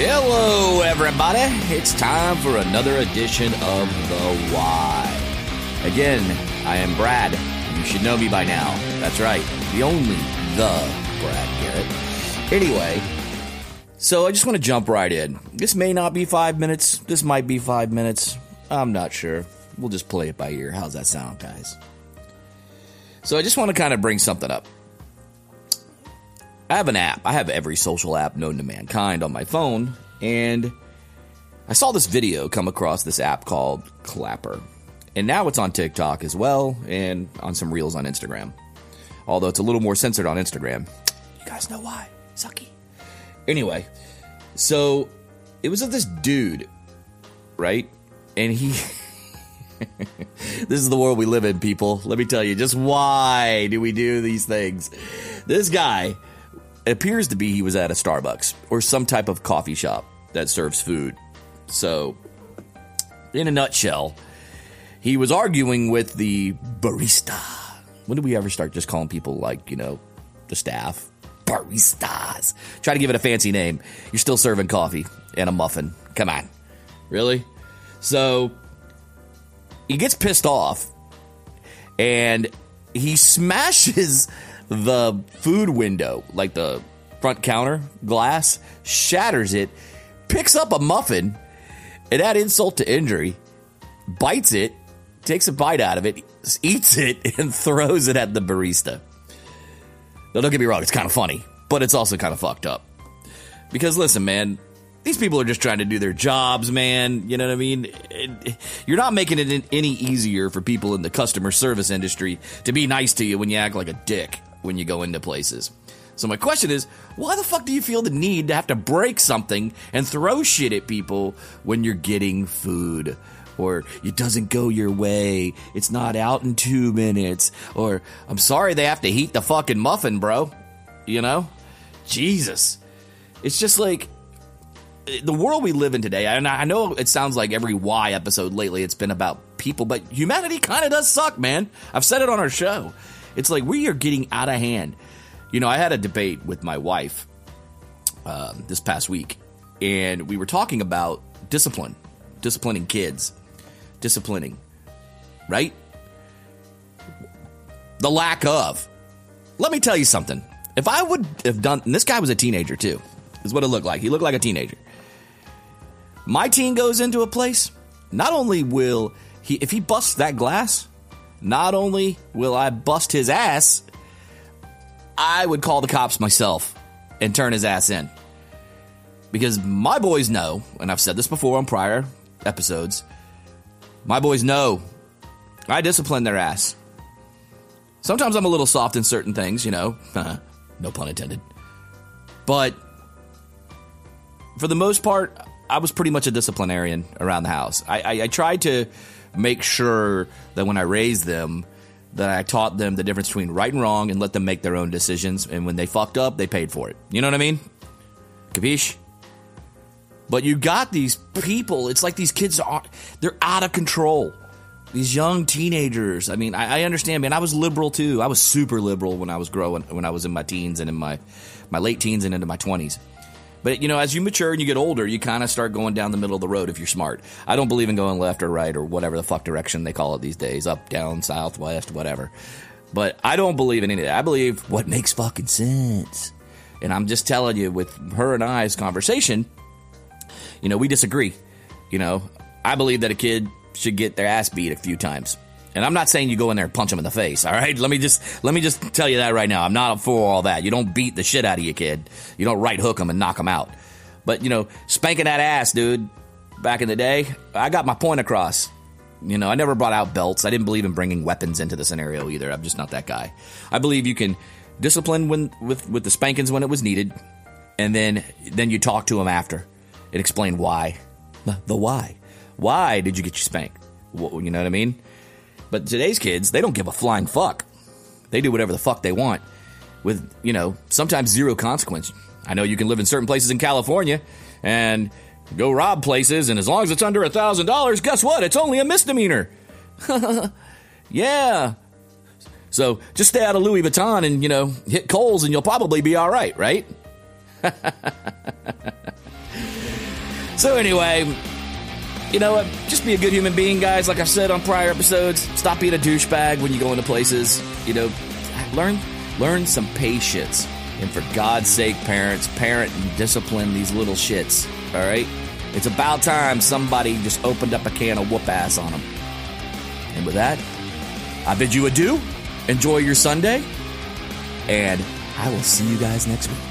Hello, everybody. It's time for another edition of The Y. Again, I am Brad. You should know me by now. That's right, the only the Brad Garrett. Anyway, so I just want to jump right in. This may not be five minutes. This might be five minutes. I'm not sure. We'll just play it by ear. How's that sound, guys? So I just want to kind of bring something up. I have an app. I have every social app known to mankind on my phone, and I saw this video come across this app called Clapper. And now it's on TikTok as well, and on some reels on Instagram. Although it's a little more censored on Instagram. You guys know why. Sucky. Anyway, so it was of this dude, right? And he. this is the world we live in, people. Let me tell you, just why do we do these things? This guy it appears to be he was at a Starbucks or some type of coffee shop that serves food. So, in a nutshell, he was arguing with the barista. When did we ever start just calling people like, you know, the staff? Baristas. Try to give it a fancy name. You're still serving coffee and a muffin. Come on. Really? So, he gets pissed off and he smashes the food window, like the front counter glass, shatters it, picks up a muffin, and add insult to injury, bites it, takes a bite out of it, eats it, and throws it at the barista. Now, don't get me wrong, it's kind of funny, but it's also kind of fucked up. Because listen, man, these people are just trying to do their jobs, man. You know what I mean? You're not making it any easier for people in the customer service industry to be nice to you when you act like a dick when you go into places. So my question is, why the fuck do you feel the need to have to break something and throw shit at people when you're getting food? Or it doesn't go your way. It's not out in two minutes. Or I'm sorry they have to heat the fucking muffin, bro. You know? Jesus. It's just like the world we live in today. And I know it sounds like every why episode lately it's been about people, but humanity kind of does suck, man. I've said it on our show. It's like we are getting out of hand. You know, I had a debate with my wife uh, this past week, and we were talking about discipline, disciplining kids, disciplining, right? The lack of. Let me tell you something. If I would have done, this guy was a teenager too, is what it looked like. He looked like a teenager. My teen goes into a place, not only will he, if he busts that glass, not only will I bust his ass, I would call the cops myself and turn his ass in. Because my boys know, and I've said this before on prior episodes, my boys know I discipline their ass. Sometimes I'm a little soft in certain things, you know, no pun intended. But for the most part, I was pretty much a disciplinarian around the house. I, I, I tried to make sure that when I raised them, that I taught them the difference between right and wrong and let them make their own decisions. And when they fucked up, they paid for it. You know what I mean? Capiche? But you got these people. It's like these kids are they're out of control. These young teenagers. I mean, I, I understand, man. I was liberal too. I was super liberal when I was growing, when I was in my teens and in my my late teens and into my twenties. But you know, as you mature and you get older, you kind of start going down the middle of the road if you're smart. I don't believe in going left or right or whatever the fuck direction they call it these days, up, down, south, west, whatever. But I don't believe in any of that. I believe what makes fucking sense. And I'm just telling you, with her and I's conversation, you know, we disagree. You know, I believe that a kid should get their ass beat a few times. And I'm not saying you go in there and punch him in the face. All right, let me just let me just tell you that right now. I'm not for all that. You don't beat the shit out of your kid. You don't right hook him and knock him out. But you know, spanking that ass, dude. Back in the day, I got my point across. You know, I never brought out belts. I didn't believe in bringing weapons into the scenario either. I'm just not that guy. I believe you can discipline when with with the spankings when it was needed, and then then you talk to him after and explain why. The why. Why did you get you spanked? You know what I mean? But today's kids, they don't give a flying fuck. They do whatever the fuck they want with, you know, sometimes zero consequence. I know you can live in certain places in California and go rob places, and as long as it's under a thousand dollars, guess what? It's only a misdemeanor. yeah. So just stay out of Louis Vuitton and, you know, hit Kohl's and you'll probably be all right, right? So anyway, you know what? Just be a good human being, guys. Like I've said on prior episodes, stop being a douchebag when you go into places. You know, learn learn some patience. And for God's sake, parents, parent and discipline these little shits. All right? It's about time somebody just opened up a can of whoop ass on them. And with that, I bid you adieu. Enjoy your Sunday. And I will see you guys next week.